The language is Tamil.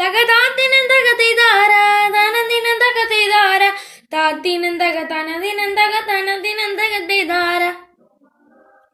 தக தார தனந்தினந்தகதை தார. தாத்தினந்தக தனதினந்தக தனதி